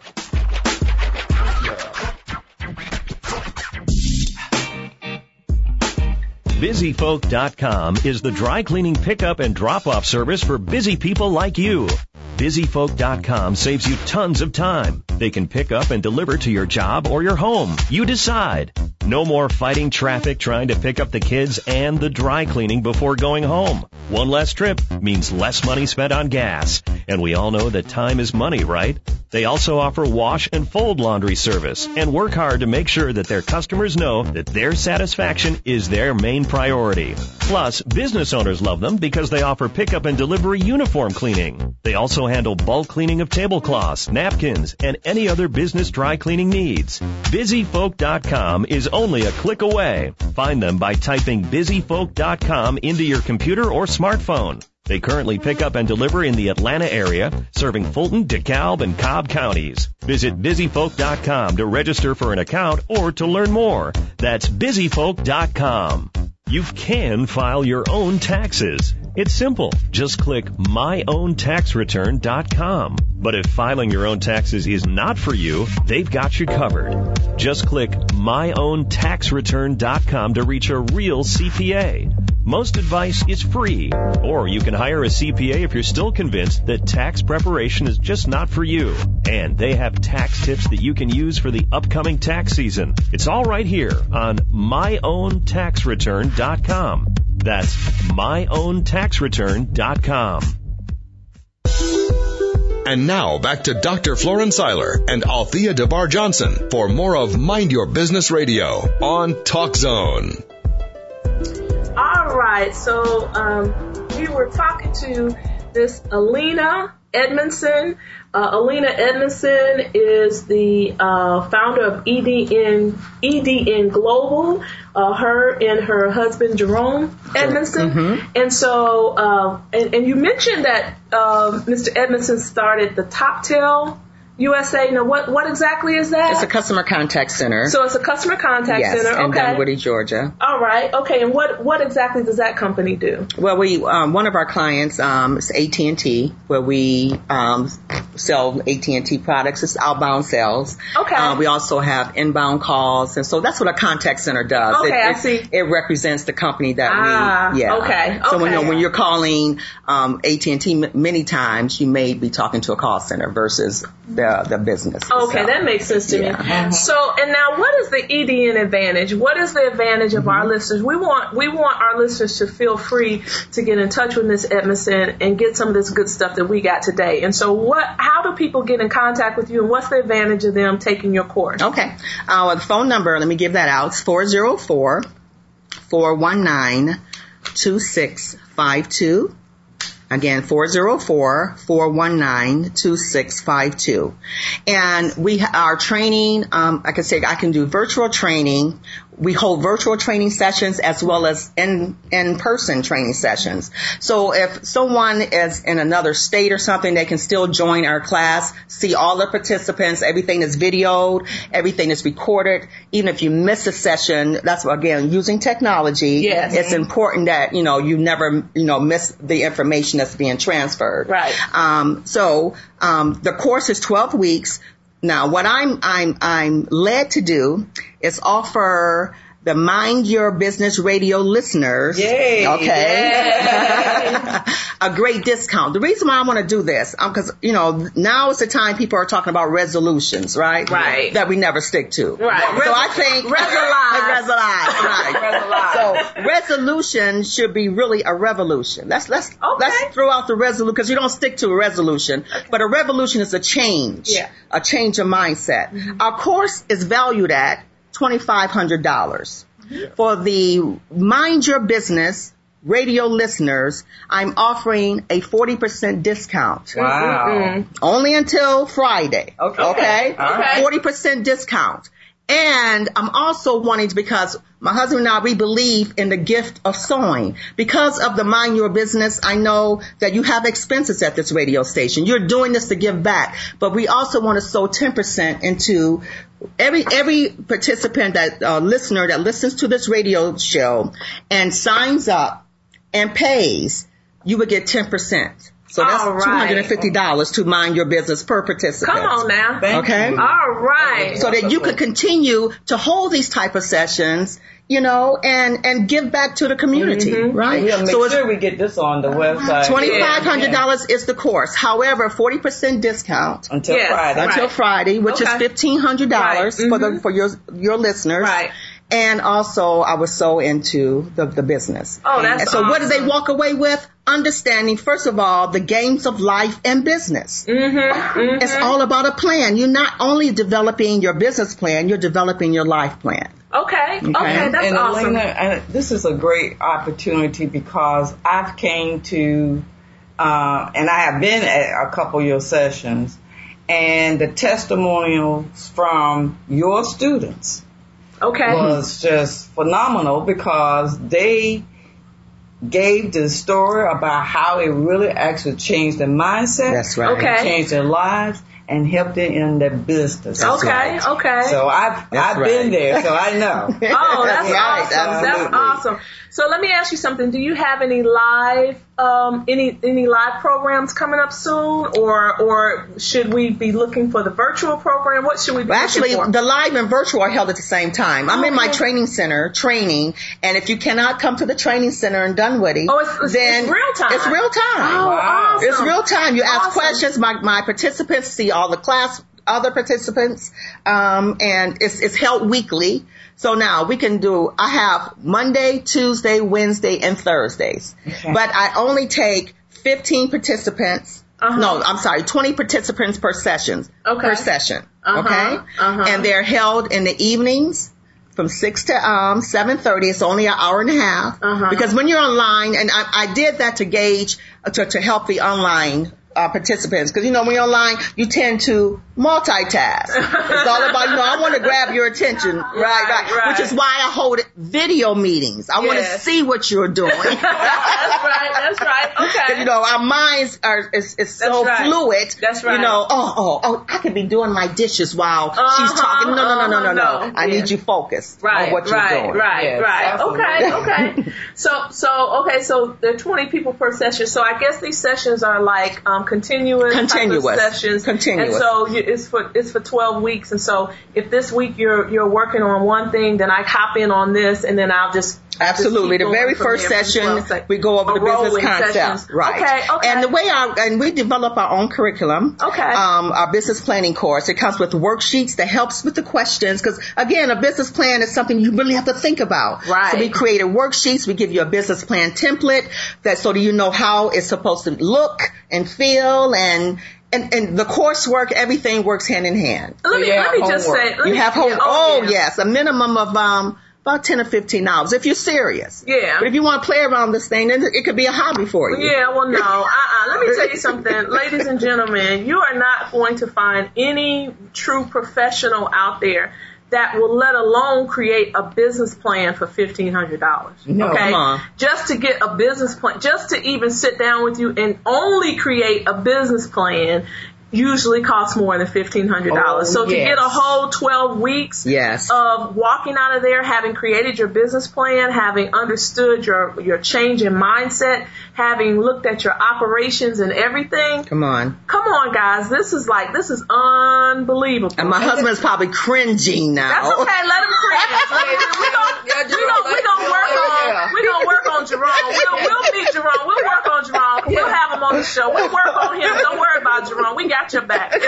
BusyFolk.com is the dry cleaning pickup and drop off service for busy people like you. BusyFolk.com saves you tons of time. They can pick up and deliver to your job or your home. You decide. No more fighting traffic trying to pick up the kids and the dry cleaning before going home. One less trip means less money spent on gas. And we all know that time is money, right? They also offer wash and fold laundry service and work hard to make sure that their customers know that their satisfaction is their main priority. Plus, business owners love them because they offer pickup and delivery uniform cleaning. They also handle bulk cleaning of tablecloths, napkins, and any other business dry cleaning needs. BusyFolk.com is only a click away. Find them by typing BusyFolk.com into your computer or smartphone. They currently pick up and deliver in the Atlanta area, serving Fulton, DeKalb, and Cobb counties. Visit busyfolk.com to register for an account or to learn more. That's busyfolk.com. You can file your own taxes. It's simple. Just click myowntaxreturn.com. But if filing your own taxes is not for you, they've got you covered. Just click myowntaxreturn.com to reach a real CPA. Most advice is free, or you can hire a CPA if you're still convinced that tax preparation is just not for you. And they have tax tips that you can use for the upcoming tax season. It's all right here on myowntaxreturn.com. That's myowntaxreturn.com. And now back to Dr. Florence Seiler and Althea DeBar Johnson for more of Mind Your Business Radio on Talk Zone. So um, we were talking to this Alena Edmonson. Uh, Alena Edmonson is the uh, founder of EDN EDN Global. Uh, her and her husband Jerome Edmonson, Mm-hmm. and so uh, and, and you mentioned that uh, Mr. Edmonson started the Top Tail USA. Now, what what exactly is that? It's a customer contact center. so it's a customer contact yes, center. in Okay. Dunwoody, Georgia. All right. Okay. And what what exactly does that company do? Well, we um, one of our clients um, is AT and T, where we um, sell AT and T products. It's outbound sales. Okay. Uh, we also have inbound calls, and so that's what a contact center does. Okay, it, I see. It represents the company that Ah, we. Yeah. okay, So when, you okay. know, when you're calling um, AT and T, many times you may be talking to a call center versus the the business. Okay, itself. that makes sense to Yeah. me. So, and now, what is the EDN advantage? What is the advantage of Mm-hmm. our listeners? We want we want our listeners to feel free to get in touch with Miss Edmonson and get some of this good stuff that we got today. And so, what? How do people get in contact with you, and what's the advantage of them taking your course? Okay. Uh, the phone number, let me give that out. It's 404 419 2652. Again, 404-419-2652. And we, our training, um, I can say I can do virtual training. We hold virtual training sessions as well as in, in-person training sessions. So if someone is in another state or something, they can still join our class, see all the participants, everything is videoed, everything is recorded. Even if you miss a session, that's again, using technology. Yes. It's important that, you know, you never, you know, miss the information that's being transferred. Right. Um, so, um, the course is 12 weeks. Now, what I'm, I'm, I'm led to do is offer the Mind Your Business Radio listeners. Yay. Okay. a great discount. The reason why I want to do this, um, cause, you know, now is the time people are talking about resolutions, right? Right. That we never stick to. Right. So I think. Resolize. Right. So resolution should be really a revolution. Let's, let's, let's throw out the resolution, cause you don't stick to a resolution, but a revolution is a change. Yeah. A change of mindset. Our course is valued at $2,500. For the Mind Your Business radio listeners, I'm offering a 40% discount. Wow. Mm-hmm. Only until Friday. Okay. Okay? All right. 40% discount. And I'm also wanting to, because my husband and I, we believe in the gift of sowing. Because of the Mind Your Business, I know that you have expenses at this radio station. You're doing this to give back, but we also want to sow 10% into every, every participant that, uh, listener that listens to this radio show and signs up and pays, you would get 10%. So that's All right. two hundred and fifty dollars to mind your business per participant. Come on now. Thank Okay. you. All right. So that you could continue to hold these type of sessions, you know, and and give back to the community, mm-hmm. right? We'll make so it's sure we get this on the website. twenty five hundred dollars is the course. However, forty percent discount until Yes. Friday. until Right. Friday, which Okay. is fifteen hundred dollars Right. for the mm-hmm. for your your listeners. Right. And also, I was so into the, the business. Oh, that's and so, what did they walk away with? Understanding, first of all, the games of life and business. Mm-hmm. It's all about a plan. You're not only developing your business plan, you're developing your life plan. Okay. Okay. And, That's and awesome. Alena, and this is a great opportunity because I've came to, uh, and I have been at a couple of your sessions, and the testimonials from your students okay. was just phenomenal because they gave the story about how it really actually changed their mindset. That's right. Okay. Changed their lives and helped them in their business. okay. right. Okay. So I've That's I've been there, so I know. Oh, that's right, awesome. That's awesome. So let me ask you something. Do you have any live, um, any any live programs coming up soon, or or should we be looking for the virtual program? What should we be Well, actually, looking for? the live and virtual are held at the same time. I'm in my training center training, and if you cannot come to the training center in Dunwoody, Oh, it's- it's- then it's real time. It's real time. Oh, Wow. awesome. It's real time. You ask Awesome. questions. My my participants see all the class other participants, um, and it's it's held weekly. So now we can do. I have Monday, Tuesday, Wednesday, and Thursdays, Okay. but I only take 15 participants. Uh-huh. No, I'm sorry, 20 participants per session. Okay. Per session. Uh-huh. Okay. Uh-huh. And they're held in the evenings from six to um seven thirty. It's only an hour and a half. Uh-huh. Because when you're online, and I, I did that to gauge to to help the online. Uh, participants, because you know when you're online, you tend to multitask. it's all about you know I want to grab your attention, right, right, right. Which is why I hold video meetings. I want to see what you're doing. that's right. That's right. Okay. you know, our minds are it's, is so right. fluid. That's right. You know, oh, oh, oh, I could be doing my dishes while she's Uh-huh, talking. No, no, no, no, no, no. uh-huh, no. I Yeah. need you focused Right, on what you're right, doing. right, Yes, right. absolutely. Okay, okay. So, so okay, so there are 20 people per session. So I guess these sessions are like um, Um, continuous, type of Continuous. sessions. Continuous. And so it's for it's for 12 weeks. And so if this week you're you're working on one thing, then I hop in on this, and then I'll just Absolutely. The very first session, 12 sec- we go over Oh, the business rolling concept. sessions. Right. Okay, okay. And the way our, and we develop our own curriculum. Okay. Um, our business planning course. It comes with worksheets that helps with the questions. Cause again, a business plan is something you really have to think about. Right. So we created worksheets. We give you a business plan template that so that you know how it's supposed to look and feel and, and, and the coursework, everything works hand in hand. let me Yeah, let me just say let You me- have home, yeah, oh, yeah. yes, a minimum of, um, about 10 or 15 dollars if you're serious. Yeah. But if you want to play around this thing, then it could be a hobby for you. Yeah, well, no. Uh-uh. Let me tell you something, ladies and gentlemen. You are not going to find any true professional out there that will let alone create a business plan for fifteen hundred dollars. No, okay, come on. just to get a business plan, just to even sit down with you and only create a business plan. Usually costs more than fifteen hundred dollars. Oh, so to yes. get a whole twelve weeks, Yes. of walking out of there having created your business plan, having understood your your change in mindset, having looked at your operations and everything. Come on. Come on, guys, this is like this is unbelievable. And my husband's probably cringing now. That's okay. Let him cringe. we gon' Yeah, we gon' we gon' work on we gon' work on Jerome. We'll we'll meet Jerome. We'll work on Jerome. We'll have him on the show. We'll work on him. Don't worry about Jerome. We got your back. you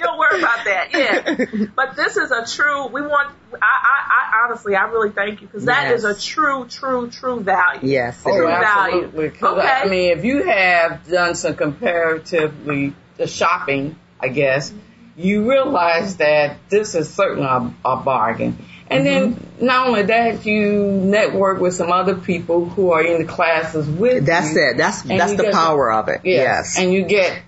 don't worry about that. Yeah. But this is a true. We want. I I, I honestly I really thank you because that Yes. is a true true true value. Yes. it Oh, True is. value. absolutely. 'Cause, Okay. I mean, if you have done some comparatively the shopping, I guess, you realize that this is certainly a, a bargain. And then not only that, you network with some other people who are in the classes with That's you. it. That's that's the get- power of it. Yes. And you get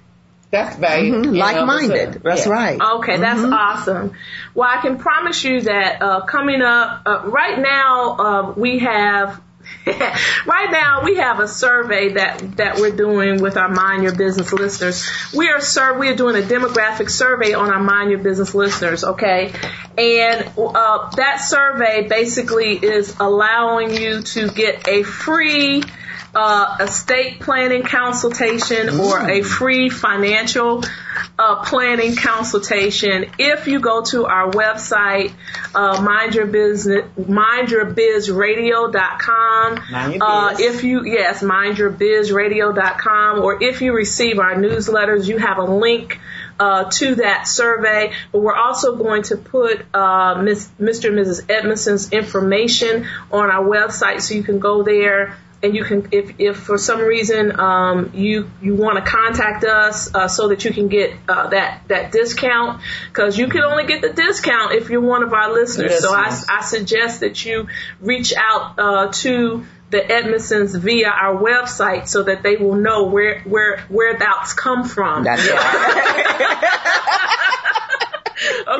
that's value. Mhm. in and of Like-minded. That's Yeah. right. Okay, that's awesome. Well, I can promise you that uh, coming up uh, right now, uh, we have. right now, we have a survey that that we're doing with our Mind Your Business listeners. We are sur- we are doing a demographic survey on our Mind Your Business listeners. Okay, and uh, that survey basically is allowing you to get a free uh, estate planning consultation or a free financial uh, planning consultation if you go to our website, uh, mind your business, mindyourbizradio.com. Mind your Uh, if you, yes, mindyourbizradio.com, or if you receive our newsletters, you have a link uh, to that survey. But we're also going to put uh, Miss, Mr. and Mrs. Edmonson's information on our website, so you can go there and you can, if, if for some reason um, you you want to contact us uh, so that you can get uh, that that discount, because you can only get the discount if you're one of our listeners. So I, I suggest that you reach out uh, to the Edmonsons via our website so that they will know where where where that's come from. That's right.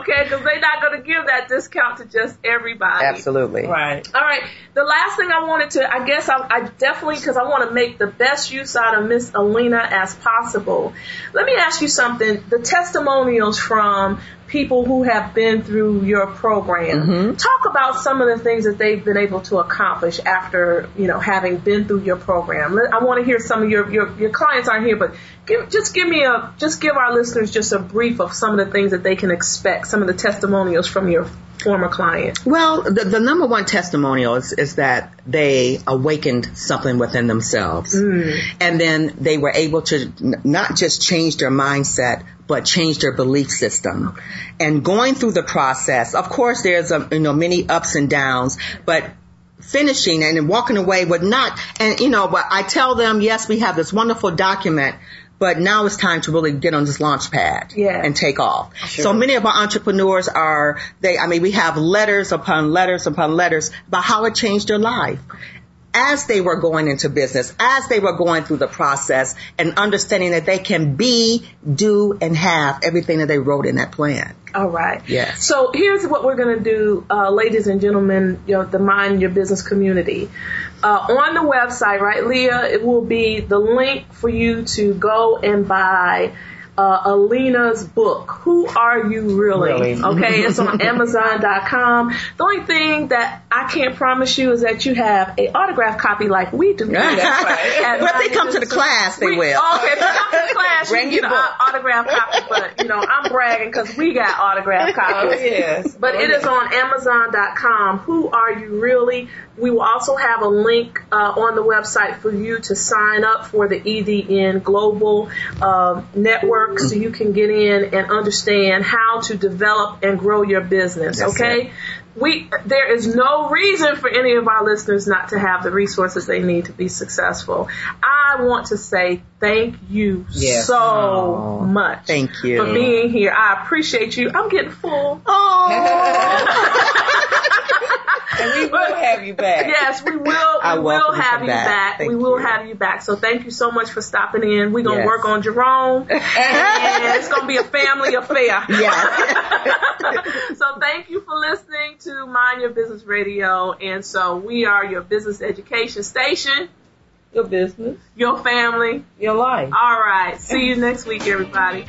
okay, because they're not going to give that discount to just everybody. Absolutely. Right. All right. The last thing I wanted to, I guess I, I definitely, because I want to make the best use out of Miss Alena as possible. Let me ask you something. The testimonials from people who have been through your program. Mm-hmm. Talk about some of the things that they've been able to accomplish after, you know, having been through your program. I want to hear some of your, your, your clients aren't here, but give, just give me a, just give our listeners just a brief of some of the things that they can expect, some of the testimonials from your former client. Well, the, the number one testimonial is, is that they awakened something within themselves. Mm. And then they were able to n- not just change their mindset, but change their belief system. And going through the process, of course, there's a, you know, many ups and downs, but finishing and walking away with not, and you know, but I tell them, yes, we have this wonderful document, but now it's time to really get on this launch pad Yeah. and take off. So many of our entrepreneurs are, they, I mean, we have letters upon letters upon letters about how it changed their life. As they were going into business, as they were going through the process and understanding that they can be, do, and have everything that they wrote in that plan. All right. Yes. So here's what we're going to do, uh, ladies and gentlemen, you know, the Mind Your Business community. Uh, on the website, right, Leah, it will be the link for you to go and buy uh, Alena's book, Who Are You Really? Really. Okay, it's on Amazon.com. The only thing that I can't promise you is that you have a autograph copy like we do. That's right. But if they come to the Business- class, they We- will. Okay, if you come to the class, Bring you your get an book. au- autograph copy. But you know, I'm bragging because we got autograph copies. Oh, yes. But it is on Amazon.com. Who are you really? We will also have a link uh, on the website for you to sign up for the EDN Global um, Network, so you can get in and understand how to develop and grow your business. That's okay. We, there is no reason for any of our listeners not to have the resources they need to be successful. I want to say thank you Yes. so much thank you. for being here. I appreciate you. I'm getting full. And we will have you back. Yes, we will. I We will have you back. back. We will you. have you back. So thank you so much for stopping in. We're gonna Yes. work on Jerome, and it's gonna be a family affair. Yes. so thank you for listening to Mind Your Business Radio. And so we are your business education station, Your business, your family. your life. All right. See you next week, everybody.